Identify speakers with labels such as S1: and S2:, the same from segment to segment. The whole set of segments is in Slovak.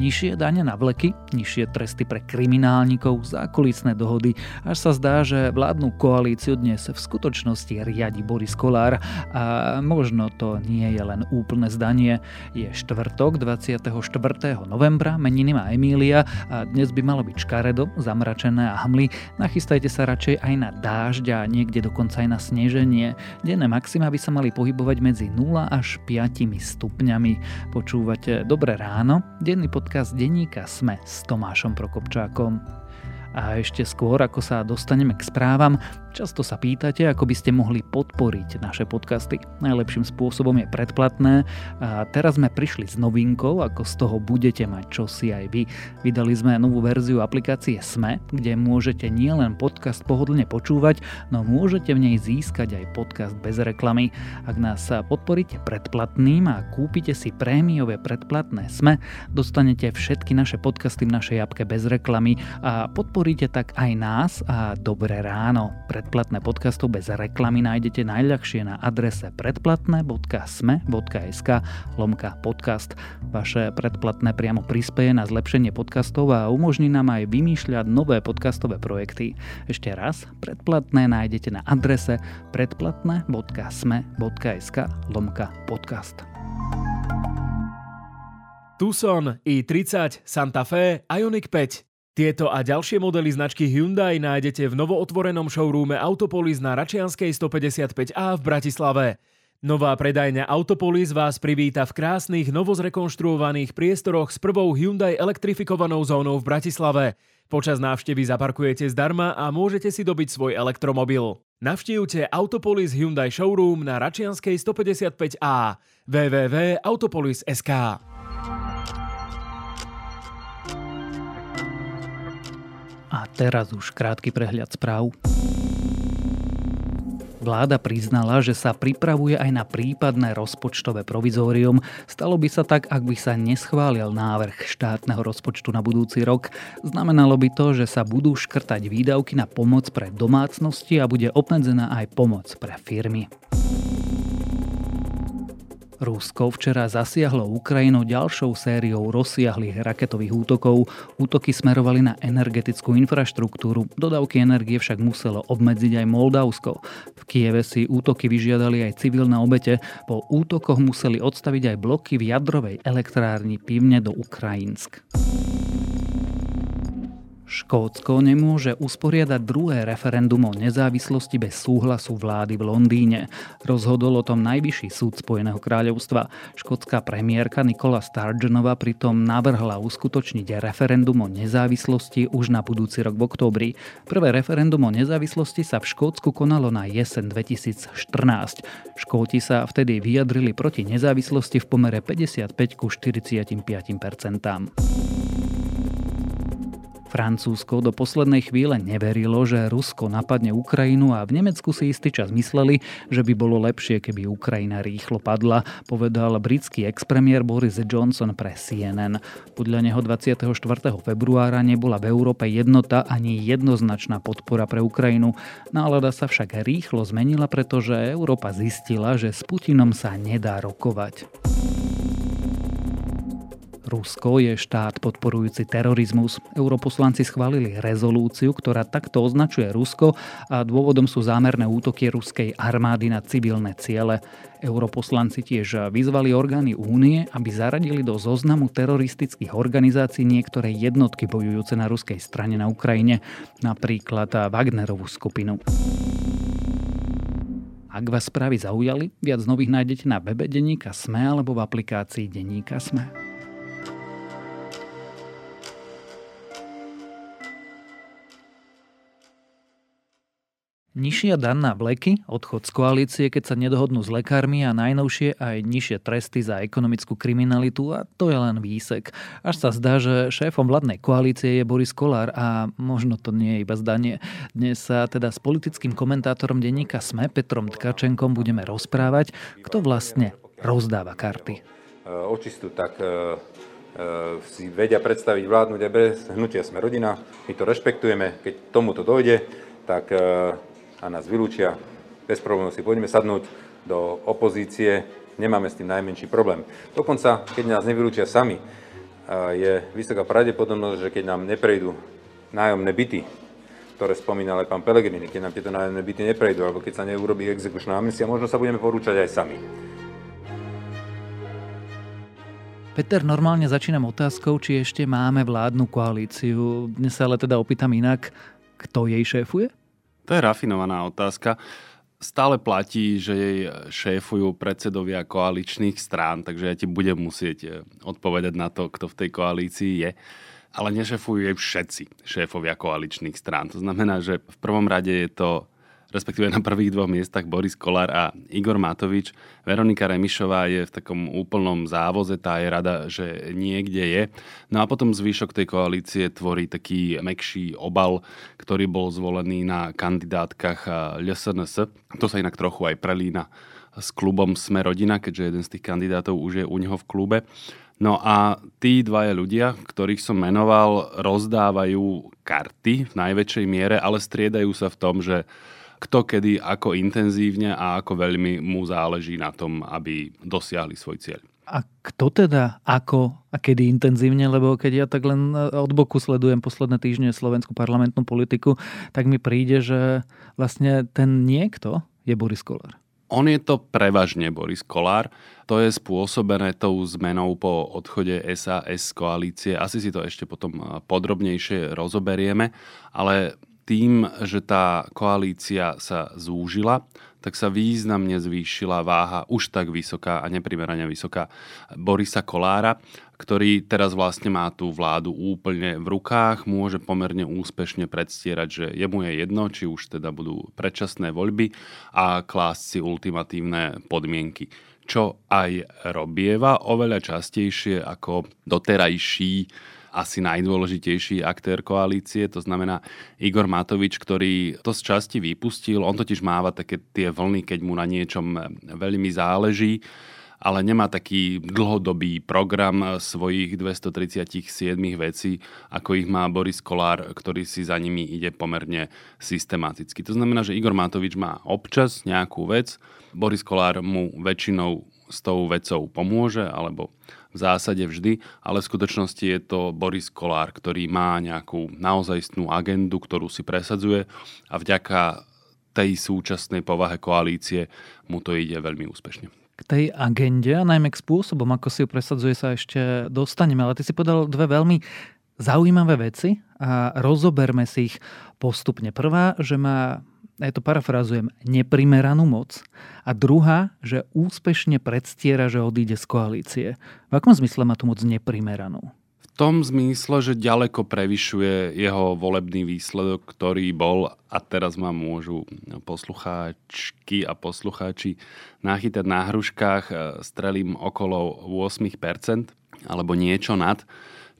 S1: Nižšie dane na vleky, nižšie tresty pre kriminálnikov, zákulisné dohody, až sa zdá, že vládnu koalíciu dnes v skutočnosti riadi Boris Kolár a možno to nie je len úplné zdanie. Je štvrtok 24. novembra, meniny má Emília a dnes by malo byť škaredo, zamračené a hmly. Nachystajte sa radšej aj na dážď a niekde dokonca aj na sneženie. Denné maxima by sa mali pohybovať medzi 0 až 5 stupňami. Počúvate Dobré ráno, denný podcast denníka Sme s Tomášom Prokopčákom. A ešte skôr, ako sa dostaneme k správam, často sa pýtate, ako by ste mohli podporiť naše podcasty. Najlepším spôsobom je predplatné a teraz sme prišli s novinkou, ako z toho budete mať čosi aj vy. Vydali sme novú verziu aplikácie SME, kde môžete nielen podcast pohodlne počúvať, no môžete v nej získať aj podcast bez reklamy. Ak nás podporíte predplatným a kúpite si prémiové predplatné SME, dostanete všetky naše podcasty v našej apke bez reklamy a podporíte tak aj nás a Dobré ráno. Predplatné podcastov bez reklamy nájdete najľahšie na adrese predplatné.sme.sk lomka podcast. Vaše predplatné priamo prispieje na zlepšenie podcastov a umožní nám aj vymýšľať nové podcastové projekty. Ešte raz, predplatné nájdete na adrese predplatné.sme.sk lomka podcast.
S2: Tucson, i30, Santa Fe, Ioniq 5. Tieto a ďalšie modely značky Hyundai nájdete v novootvorenom showroome Autopolis na Račianskej 155A v Bratislave. Nová predajňa Autopolis vás privíta v krásnych, novozrekonštruovaných priestoroch s prvou Hyundai elektrifikovanou zónou v Bratislave. Počas návštevy zaparkujete zdarma a môžete si dobiť svoj elektromobil. Navštívte Autopolis Hyundai Showroom na Račianskej 155A www.autopolis.sk
S1: A teraz už krátky prehľad správ. Vláda priznala, že sa pripravuje aj na prípadné rozpočtové provizórium. Stalo by sa tak, ak by sa neschválil návrh štátneho rozpočtu na budúci rok. Znamenalo by to, že sa budú škrtať výdavky na pomoc pre domácnosti a bude obmedzená aj pomoc pre firmy. Rusko včera zasiahlo Ukrajinu ďalšou sériou rozsiahlých raketových útokov. Útoky smerovali na energetickú infraštruktúru, dodávky energie však muselo obmedziť aj Moldavsko. V Kieve si útoky vyžiadali aj civilné obete, po útokoch museli odstaviť aj bloky v jadrovej elektrárni pivne do Ukrajinsk. Škótsko nemôže usporiadať druhé referendum o nezávislosti bez súhlasu vlády v Londýne. Rozhodol o tom najvyšší súd Spojeného kráľovstva. Škótska premiérka Nikola Sturgeonova pritom navrhla uskutočniť referendum o nezávislosti už na budúci rok v októbri. Prvé referendum o nezávislosti sa v Škótsku konalo na jesen 2014. Škóti sa vtedy vyjadrili proti nezávislosti v pomere 55 ku 45 percentám. Francúzsko do poslednej chvíle neverilo, že Rusko napadne Ukrajinu a v Nemecku si istý čas mysleli, že by bolo lepšie, keby Ukrajina rýchlo padla, povedal britský expremiér Boris Johnson pre CNN. Podľa neho 24. februára nebola v Európe jednota ani jednoznačná podpora pre Ukrajinu. Nálada sa však rýchlo zmenila, pretože Európa zistila, že s Putinom sa nedá rokovať. Rusko je štát podporujúci terorizmus. Europoslanci schválili rezolúciu, ktorá takto označuje Rusko a dôvodom sú zámerné útoky ruskej armády na civilné ciele. Europoslanci tiež vyzvali orgány únie, aby zaradili do zoznamu teroristických organizácií niektoré jednotky bojujúce na ruskej strane na Ukrajine, napríklad Wagnerovú skupinu. Ak vás správy zaujali, viac nových nájdete na webe Deníka Sme alebo v aplikácii Deníka Sme. Nižšia dan na vleky, odchod z koalície, keď sa nedohodnú s lekármi a najnovšie aj nižšie tresty za ekonomickú kriminalitu a to je len výsek. Až sa zdá, že šéfom vládnej koalície je Boris Kolár a možno to nie je iba zdanie. Dnes sa teda s politickým komentátorom denníka SME Petrom Tkačenkom budeme rozprávať, kto vlastne rozdáva karty.
S3: E, očistu tak e, e, si vedia predstaviť vládnuť aj bez hnutia Sme rodina. My to rešpektujeme. Keď tomuto dojde, tak a nás vylúčia, bez problémov si poďme sadnúť do opozície, nemáme s tým najmenší problém. Dokonca, keď nás nevylúčia sami, je vysoká pravdepodobnosť, že keď nám neprejdú nájomné byty, ktoré spomínal aj pán Pelegrini, keď nám tieto nájomné byty neprejdú, alebo keď sa neurobí exekučná amnestia, možno sa budeme porúčať aj sami.
S1: Peter, normálne začínam otázkou, či ešte máme vládnu koalíciu. Dnes sa ale teda opýtam inak, kto jej šéfuje?
S4: To je rafinovaná otázka. Stále platí, že jej šéfujú predsedovia koaličných strán, takže ja ti budem musieť eh, odpovedať na to, kto v tej koalícii je ale nešefujú jej všetci šéfovia koaličných strán. To znamená, že v prvom rade je to respektíve na prvých dvoch miestach Boris Kolár a Igor Matovič. Veronika Remišová je v takom úplnom závoze, tá je rada, že niekde je. No a potom zvyšok tej koalície tvorí taký mekší obal, ktorý bol zvolený na kandidátkach LSNS. To sa inak trochu aj prelína s klubom Sme rodina, keďže jeden z tých kandidátov už je u neho v klube. No a tí dvaja ľudia, ktorých som menoval, rozdávajú karty v najväčšej miere, ale striedajú sa v tom, že kto kedy, ako intenzívne a ako veľmi mu záleží na tom, aby dosiahli svoj cieľ.
S1: A kto teda, ako a kedy intenzívne, lebo keď ja tak len od boku sledujem posledné týždne slovenskú parlamentnú politiku, tak mi príde, že vlastne ten niekto je Boris Kolár.
S4: On je to prevažne Boris Kolár. To je spôsobené tou zmenou po odchode SAS z koalície. Asi si to ešte potom podrobnejšie rozoberieme, ale tým, že tá koalícia sa zúžila, tak sa významne zvýšila váha už tak vysoká a neprimerane vysoká Borisa Kolára, ktorý teraz vlastne má tú vládu úplne v rukách, môže pomerne úspešne predstierať, že jemu je jedno, či už teda budú predčasné voľby a klásť si ultimatívne podmienky. Čo aj robieva oveľa častejšie ako doterajší asi najdôležitejší aktér koalície, to znamená Igor Matovič, ktorý to z časti vypustil. On totiž máva také tie vlny, keď mu na niečom veľmi záleží ale nemá taký dlhodobý program svojich 237 vecí, ako ich má Boris Kolár, ktorý si za nimi ide pomerne systematicky. To znamená, že Igor Matovič má občas nejakú vec, Boris Kolár mu väčšinou s tou vecou pomôže, alebo v zásade vždy, ale v skutočnosti je to Boris Kolár, ktorý má nejakú naozajstnú agendu, ktorú si presadzuje a vďaka tej súčasnej povahe koalície mu to ide veľmi úspešne.
S1: K tej agende a najmä k spôsobom, ako si ju presadzuje, sa ešte dostaneme. Ale ty si povedal dve veľmi zaujímavé veci a rozoberme si ich postupne. Prvá, že má ja to parafrazujem, neprimeranú moc a druhá, že úspešne predstiera, že odíde z koalície. V akom zmysle má tú moc neprimeranú?
S4: V tom zmysle, že ďaleko prevyšuje jeho volebný výsledok, ktorý bol, a teraz ma môžu poslucháčky a poslucháči nachytať na hruškách, e, strelím okolo 8% alebo niečo nad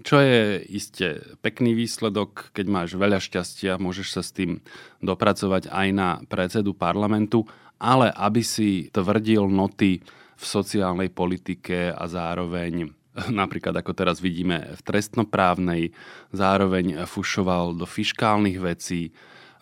S4: čo je iste pekný výsledok, keď máš veľa šťastia, môžeš sa s tým dopracovať aj na predsedu parlamentu, ale aby si tvrdil noty v sociálnej politike a zároveň napríklad ako teraz vidíme v trestnoprávnej, zároveň fušoval do fiškálnych vecí,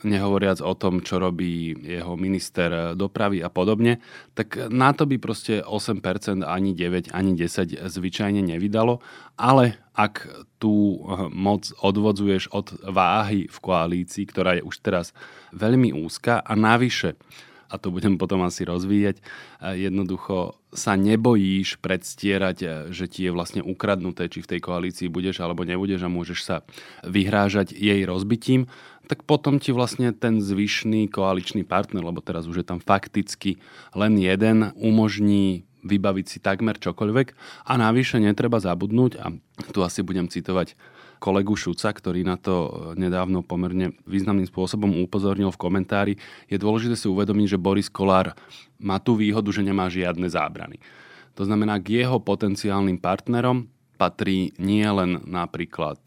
S4: nehovoriac o tom, čo robí jeho minister dopravy a podobne, tak na to by proste 8%, ani 9, ani 10 zvyčajne nevydalo, ale ak tú moc odvodzuješ od váhy v koalícii, ktorá je už teraz veľmi úzka a navyše a to budem potom asi rozvíjať, jednoducho sa nebojíš predstierať, že ti je vlastne ukradnuté, či v tej koalícii budeš alebo nebudeš a môžeš sa vyhrážať jej rozbitím, tak potom ti vlastne ten zvyšný koaličný partner, lebo teraz už je tam fakticky len jeden, umožní vybaviť si takmer čokoľvek a navyše netreba zabudnúť, a tu asi budem citovať kolegu Šuca, ktorý na to nedávno pomerne významným spôsobom upozornil v komentári, je dôležité si uvedomiť, že Boris Kolár má tú výhodu, že nemá žiadne zábrany. To znamená, k jeho potenciálnym partnerom patrí nie len napríklad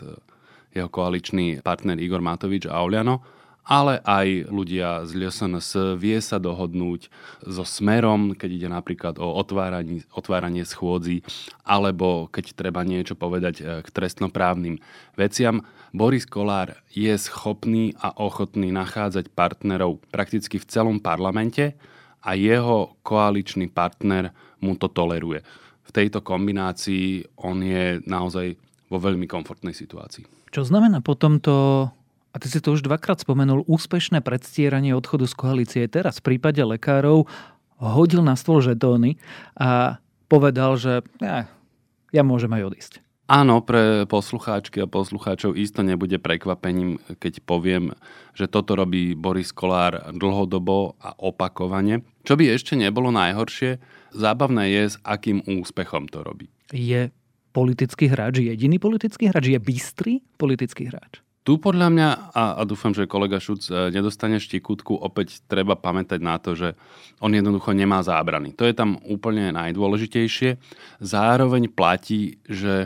S4: jeho koaličný partner Igor Matovič a Oliano, ale aj ľudia z LSNS vie sa dohodnúť so smerom, keď ide napríklad o otváranie, otváranie schôdzi, alebo keď treba niečo povedať e, k trestnoprávnym veciam. Boris Kolár je schopný a ochotný nachádzať partnerov prakticky v celom parlamente a jeho koaličný partner mu to toleruje. V tejto kombinácii on je naozaj vo veľmi komfortnej situácii.
S1: Čo znamená potom to, a ty si to už dvakrát spomenul, úspešné predstieranie odchodu z koalície. Teraz v prípade lekárov hodil na stôl žetóny a povedal, že ja, ja môžem aj odísť.
S4: Áno, pre poslucháčky a poslucháčov isto nebude prekvapením, keď poviem, že toto robí Boris Kolár dlhodobo a opakovane. Čo by ešte nebolo najhoršie, zábavné je, s akým úspechom to robí.
S1: Je politický hráč jediný politický hráč? Je bystrý politický hráč?
S4: Tu podľa mňa, a, a dúfam, že kolega Šuc e, nedostane štikutku, opäť treba pamätať na to, že on jednoducho nemá zábrany. To je tam úplne najdôležitejšie. Zároveň platí, že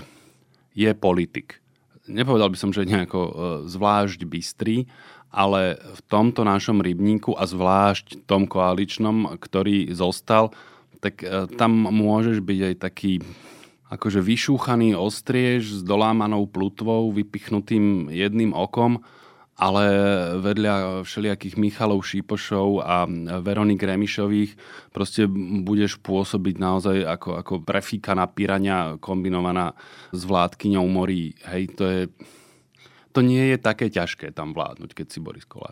S4: je politik. Nepovedal by som, že nejako e, zvlášť bystrý, ale v tomto našom rybníku a zvlášť tom koaličnom, ktorý zostal, tak e, tam môžeš byť aj taký akože vyšúchaný ostriež s dolámanou plutvou, vypichnutým jedným okom ale vedľa všelijakých Michalov Šípošov a Veronik Remišových proste budeš pôsobiť naozaj ako, ako prefíkaná pirania kombinovaná s vládkyňou morí. Hej, to je... To nie je také ťažké tam vládnuť, keď si Boris Kolár.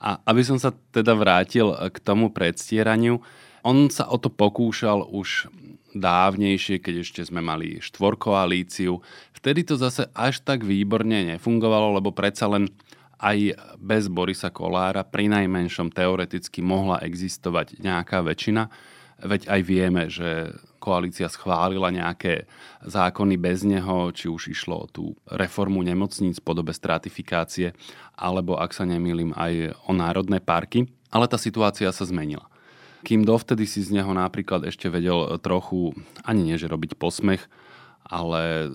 S4: A aby som sa teda vrátil k tomu predstieraniu, on sa o to pokúšal už dávnejšie, keď ešte sme mali štvorkoalíciu. Vtedy to zase až tak výborne nefungovalo, lebo predsa len aj bez Borisa Kolára pri najmenšom teoreticky mohla existovať nejaká väčšina, veď aj vieme, že koalícia schválila nejaké zákony bez neho, či už išlo o tú reformu nemocníc v podobe stratifikácie, alebo ak sa nemýlim aj o národné parky. Ale tá situácia sa zmenila. Kým dovtedy si z neho napríklad ešte vedel trochu, ani nie že robiť posmech, ale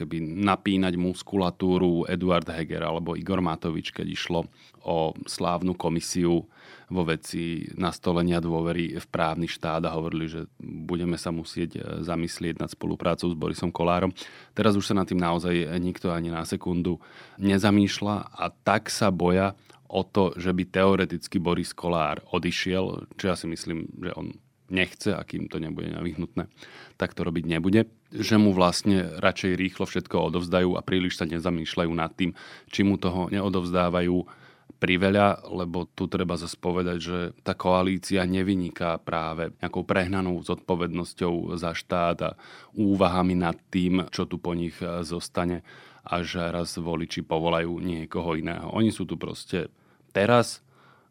S4: keby napínať muskulatúru Eduard Heger alebo Igor Matovič, keď išlo o slávnu komisiu vo veci nastolenia dôvery v právny štát a hovorili, že budeme sa musieť e, zamyslieť nad spoluprácou s Borisom Kolárom. Teraz už sa nad tým naozaj nikto ani na sekundu nezamýšľa a tak sa boja o to, že by teoreticky Boris Kolár odišiel, čo ja si myslím, že on nechce a kým to nebude nevyhnutné, tak to robiť nebude. Že mu vlastne radšej rýchlo všetko odovzdajú a príliš sa nezamýšľajú nad tým, či mu toho neodovzdávajú priveľa, lebo tu treba zase povedať, že tá koalícia nevyniká práve nejakou prehnanou zodpovednosťou za štát a úvahami nad tým, čo tu po nich zostane, až raz voliči povolajú niekoho iného. Oni sú tu proste teraz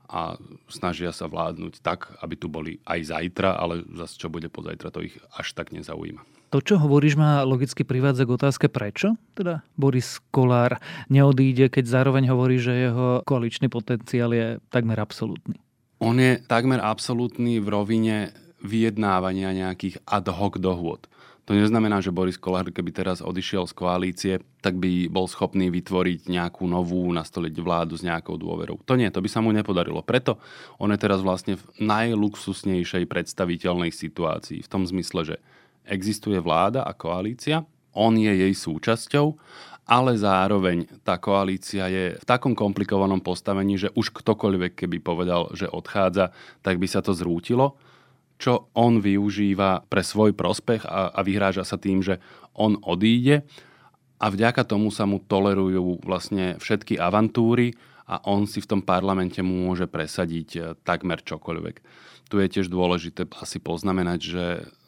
S4: a snažia sa vládnuť tak, aby tu boli aj zajtra, ale zase čo bude pozajtra, to ich až tak nezaujíma.
S1: To, čo hovoríš, ma logicky privádza k otázke, prečo teda Boris Kolár neodíde, keď zároveň hovorí, že jeho koaličný potenciál je takmer absolútny.
S4: On je takmer absolútny v rovine vyjednávania nejakých ad hoc dohôd. To neznamená, že Boris Kolár, keby teraz odišiel z koalície, tak by bol schopný vytvoriť nejakú novú, nastoliť vládu s nejakou dôverou. To nie, to by sa mu nepodarilo. Preto on je teraz vlastne v najluxusnejšej predstaviteľnej situácii. V tom zmysle, že existuje vláda a koalícia, on je jej súčasťou, ale zároveň tá koalícia je v takom komplikovanom postavení, že už ktokoľvek keby povedal, že odchádza, tak by sa to zrútilo čo on využíva pre svoj prospech a, a vyhráža sa tým, že on odíde a vďaka tomu sa mu tolerujú vlastne všetky avantúry a on si v tom parlamente môže presadiť eh, takmer čokoľvek. Tu je tiež dôležité asi poznamenať, že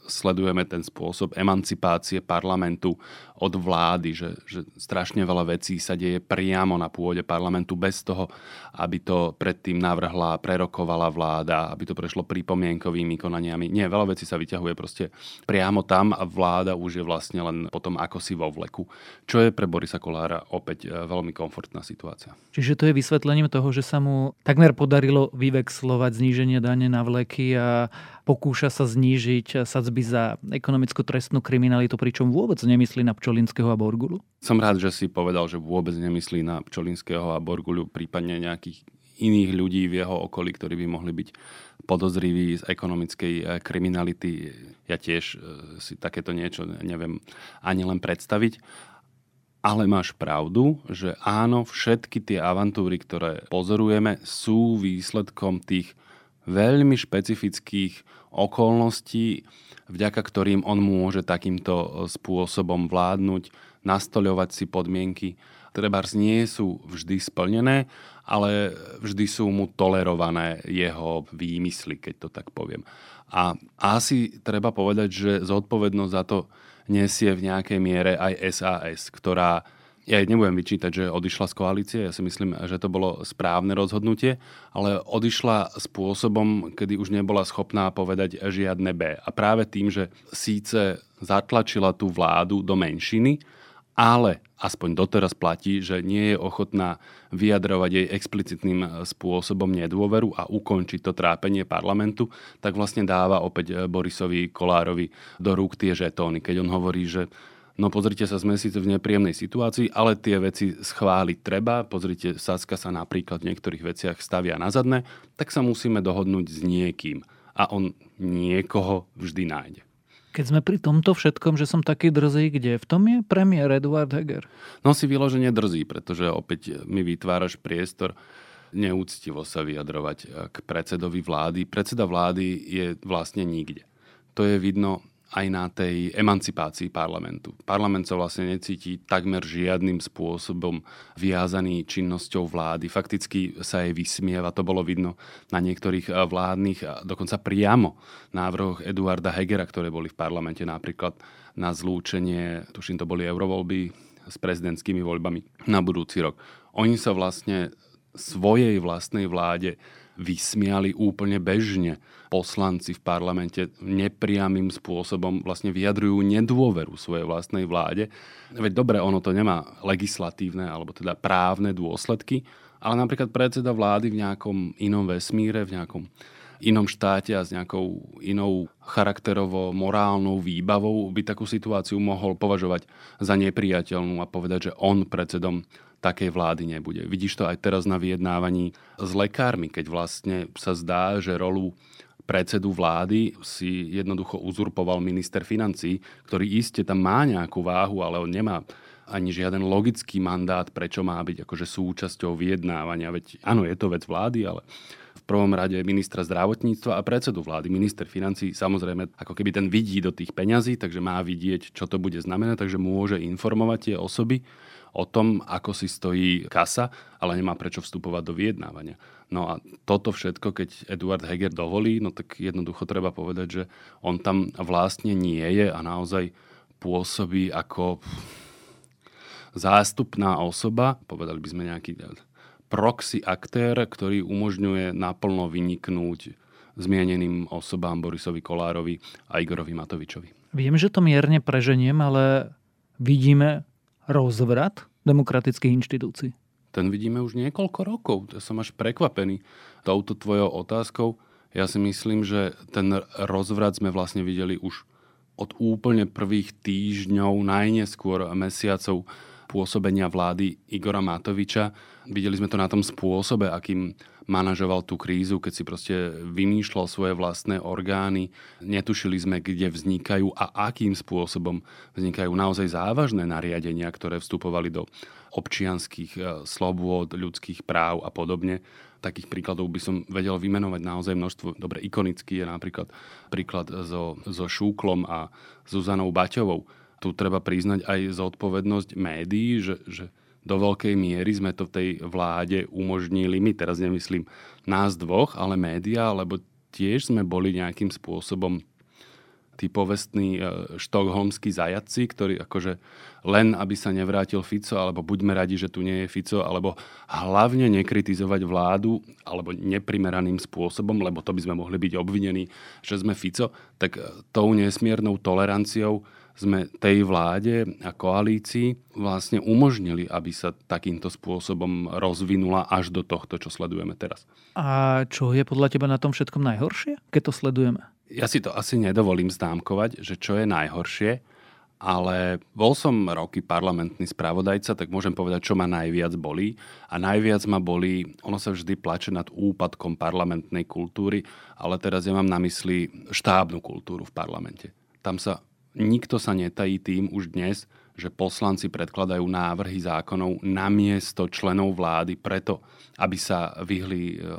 S4: sledujeme ten spôsob emancipácie parlamentu od vlády, že, že strašne veľa vecí sa deje priamo na pôde parlamentu bez toho, aby to predtým navrhla, prerokovala vláda, aby to prešlo pripomienkovými konaniami. Nie, veľa vecí sa vyťahuje proste priamo tam a vláda už je vlastne len potom ako si vo vleku. Čo je pre Borisa Kolára opäť e, veľmi komfortná situácia.
S1: Čiže to je vysvetlením toho, že sa mu takmer podarilo vyvexlovať zníženie dane na vleky a pokúša sa znížiť sadzby za ekonomickú trestnú kriminalitu, pričom vôbec nemyslí na Pčolinského a Borgulu?
S4: Som rád, že si povedal, že vôbec nemyslí na Pčolinského a Borgulu, prípadne nejakých iných ľudí v jeho okolí, ktorí by mohli byť podozriví z ekonomickej eh, kriminality. Ja tiež eh, si takéto niečo neviem ani len predstaviť. Ale máš pravdu, že áno, všetky tie avantúry, ktoré pozorujeme, sú výsledkom tých veľmi špecifických okolností, vďaka ktorým on môže takýmto spôsobom vládnuť nastoľovať si podmienky. Trebárs nie sú vždy splnené, ale vždy sú mu tolerované jeho výmysly, keď to tak poviem. A asi treba povedať, že zodpovednosť za to nesie v nejakej miere aj SAS, ktorá ja jej nebudem vyčítať, že odišla z koalície, ja si myslím, že to bolo správne rozhodnutie, ale odišla spôsobom, kedy už nebola schopná povedať žiadne B. A práve tým, že síce zatlačila tú vládu do menšiny, ale aspoň doteraz platí, že nie je ochotná vyjadrovať jej explicitným spôsobom nedôveru a ukončiť to trápenie parlamentu, tak vlastne dáva opäť Borisovi Kolárovi do rúk tie žetóny, keď on hovorí, že No pozrite sa, sme síce v nepríjemnej situácii, ale tie veci schváliť treba. Pozrite, Saska sa napríklad v niektorých veciach stavia na zadne, tak sa musíme dohodnúť s niekým. A on niekoho vždy nájde.
S1: Keď sme pri tomto všetkom, že som taký drzý, kde v tom je premiér Eduard Heger?
S4: No si vyložene drzý, pretože opäť mi vytváraš priestor neúctivo sa vyjadrovať k predsedovi vlády. Predseda vlády je vlastne nikde. To je vidno aj na tej emancipácii parlamentu. Parlament sa vlastne necíti takmer žiadnym spôsobom viazaný činnosťou vlády. Fakticky sa jej vysmieva, to bolo vidno na niektorých eh, vládnych, dokonca priamo návrhoch Eduarda Hegera, ktoré boli v parlamente napríklad na zlúčenie, tuším to boli eurovoľby s prezidentskými voľbami na budúci rok. Oni sa vlastne svojej vlastnej vláde vysmiali úplne bežne. Poslanci v parlamente nepriamým spôsobom vlastne vyjadrujú nedôveru svojej vlastnej vláde. Veď dobre, ono to nemá legislatívne alebo teda právne dôsledky, ale napríklad predseda vlády v nejakom inom vesmíre, v nejakom inom štáte a s nejakou inou charakterovo-morálnou výbavou by takú situáciu mohol považovať za nepriateľnú a povedať, že on predsedom takej vlády nebude. Vidíš to aj teraz na vyjednávaní s lekármi, keď vlastne sa zdá, že rolu predsedu vlády si jednoducho uzurpoval minister financí, ktorý iste tam má nejakú váhu, ale on nemá ani žiaden logický mandát, prečo má byť akože súčasťou vyjednávania. Veď áno, je to vec vlády, ale prvom rade ministra zdravotníctva a predsedu vlády. Minister financí samozrejme ako keby ten vidí do tých peňazí, takže má vidieť, čo to bude znamenať, takže môže informovať tie osoby o tom, ako si stojí kasa, ale nemá prečo vstupovať do vyjednávania. No a toto všetko, keď Eduard Heger dovolí, no tak jednoducho treba povedať, že on tam vlastne nie je a naozaj pôsobí ako zástupná osoba, povedali by sme nejaký proxy aktér, ktorý umožňuje naplno vyniknúť zmieneným osobám Borisovi Kolárovi a Igorovi Matovičovi.
S1: Viem, že to mierne preženiem, ale vidíme rozvrat demokratických inštitúcií?
S4: Ten vidíme už niekoľko rokov. To som až prekvapený touto tvojou otázkou. Ja si myslím, že ten rozvrat sme vlastne videli už od úplne prvých týždňov, najneskôr mesiacov pôsobenia vlády Igora Matoviča. Videli sme to na tom spôsobe, akým manažoval tú krízu, keď si proste vymýšľal svoje vlastné orgány. Netušili sme, kde vznikajú a akým spôsobom vznikajú naozaj závažné nariadenia, ktoré vstupovali do občianských e, slobôd, ľudských práv a podobne. Takých príkladov by som vedel vymenovať naozaj množstvo. Dobre, ikonický je napríklad príklad so, so Šúklom a Zuzanou Baťovou tu treba priznať aj zodpovednosť médií, že, že do veľkej miery sme to v tej vláde umožnili, my teraz nemyslím nás dvoch, ale médiá, lebo tiež sme boli nejakým spôsobom tí povestní e, štokholmskí zajatci, ktorí akože len aby sa nevrátil Fico, alebo buďme radi, že tu nie je Fico, alebo hlavne nekritizovať vládu, alebo neprimeraným spôsobom, lebo to by sme mohli byť obvinení, že sme Fico, tak e, tou nesmiernou toleranciou sme tej vláde a koalícii vlastne umožnili, aby sa takýmto spôsobom rozvinula až do tohto, čo sledujeme teraz.
S1: A čo je podľa teba na tom všetkom najhoršie, keď to sledujeme?
S4: Ja si to asi nedovolím známkovať, že čo je najhoršie, ale bol som roky parlamentný spravodajca, tak môžem povedať, čo ma najviac bolí. A najviac ma bolí, ono sa vždy plače nad úpadkom parlamentnej kultúry, ale teraz ja mám na mysli štábnu kultúru v parlamente. Tam sa nikto sa netají tým už dnes, že poslanci predkladajú návrhy zákonov na miesto členov vlády preto, aby sa vyhli e,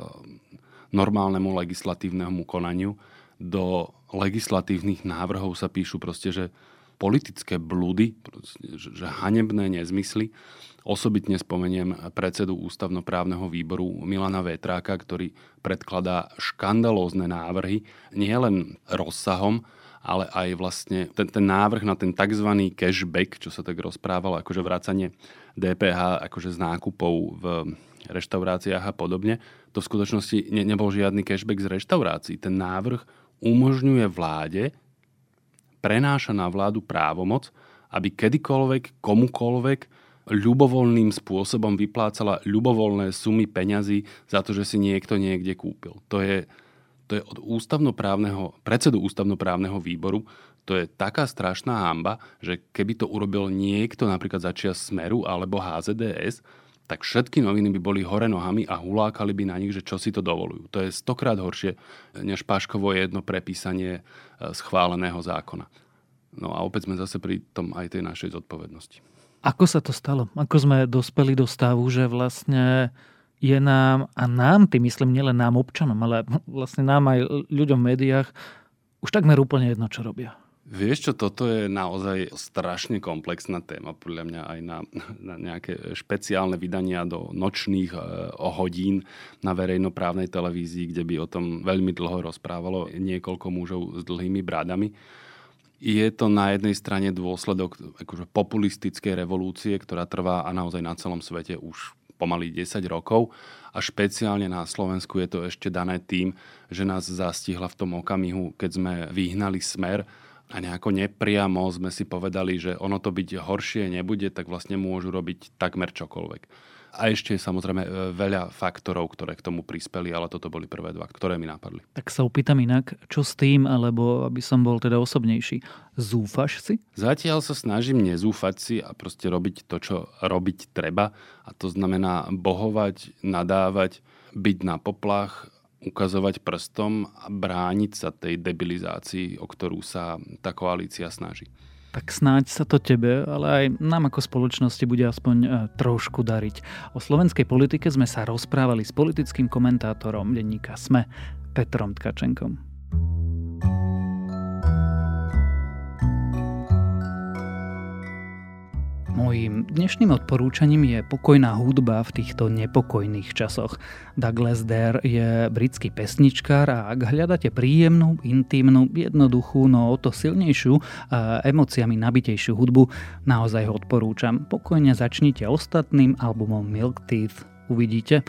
S4: normálnemu legislatívnemu konaniu. Do legislatívnych návrhov sa píšu proste, že politické blúdy, že hanebné nezmysly. Osobitne spomeniem predsedu ústavnoprávneho výboru Milana Vetráka, ktorý predkladá škandalózne návrhy, nielen rozsahom, ale aj vlastne ten, ten návrh na ten tzv. cashback, čo sa tak rozprávalo, akože vracanie DPH akože z nákupov v reštauráciách a podobne, to v skutočnosti ne, nebol žiadny cashback z reštaurácií. Ten návrh umožňuje vláde, prenáša na vládu právomoc, aby kedykoľvek, komukoľvek ľubovoľným spôsobom vyplácala ľubovoľné sumy peňazí za to, že si niekto niekde kúpil. To je, to je od ústavnoprávneho, predsedu ústavnoprávneho výboru, to je taká strašná hamba, že keby to urobil niekto napríklad začias Smeru alebo HZDS, tak všetky noviny by boli hore nohami a hulákali by na nich, že čo si to dovolujú. To je stokrát horšie, než Paškovo jedno prepísanie e, schváleného zákona. No a opäť sme zase pri tom aj tej našej zodpovednosti.
S1: Ako sa to stalo? Ako sme dospeli do stavu, že vlastne je nám, a nám, tým myslím nielen nám občanom, ale vlastne nám aj ľuďom v médiách, už takmer úplne jedno, čo robia.
S4: Vieš čo, toto je naozaj strašne komplexná téma, podľa mňa aj na, na nejaké špeciálne vydania do nočných e, hodín na verejnoprávnej televízii, kde by o tom veľmi dlho rozprávalo niekoľko mužov s dlhými brádami je to na jednej strane dôsledok akože populistickej revolúcie, ktorá trvá a naozaj na celom svete už pomaly 10 rokov a špeciálne na Slovensku je to ešte dané tým, že nás zastihla v tom okamihu, keď sme vyhnali smer a nejako nepriamo sme si povedali, že ono to byť horšie nebude, tak vlastne môžu robiť takmer čokoľvek. A ešte samozrejme e, veľa faktorov, ktoré k tomu prispeli, ale toto boli prvé dva, ktoré mi napadli.
S1: Tak sa opýtam inak, čo s tým, alebo aby som bol teda osobnejší. Zúfaš si?
S4: Zatiaľ sa snažím nezúfať si a proste robiť to, čo robiť treba. A to znamená bohovať, nadávať, byť na poplach, ukazovať prstom a brániť sa tej debilizácii, o ktorú sa tá koalícia snaží
S1: tak snáď sa to tebe, ale aj nám ako spoločnosti bude aspoň e, trošku dariť. O slovenskej politike sme sa rozprávali s politickým komentátorom denníka SME, Petrom Tkačenkom. Mojím dnešným odporúčaním je pokojná hudba v týchto nepokojných časoch. Douglas Dare je britský pesničkár a ak hľadáte príjemnú, intimnú, jednoduchú, no o to silnejšiu a emóciami nabitejšiu hudbu, naozaj ho odporúčam. Pokojne začnite ostatným albumom Milk Teeth. Uvidíte,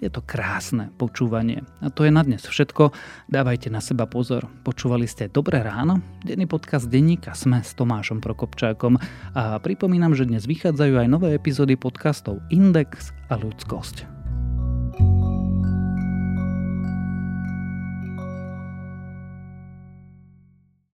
S1: je to krásne počúvanie. A to je na dnes všetko. Dávajte na seba pozor. Počúvali ste Dobré ráno? Denný podcast denníka Sme s Tomášom Prokopčákom. A pripomínam, že dnes vychádzajú aj nové epizódy podcastov Index a Ľudskosť.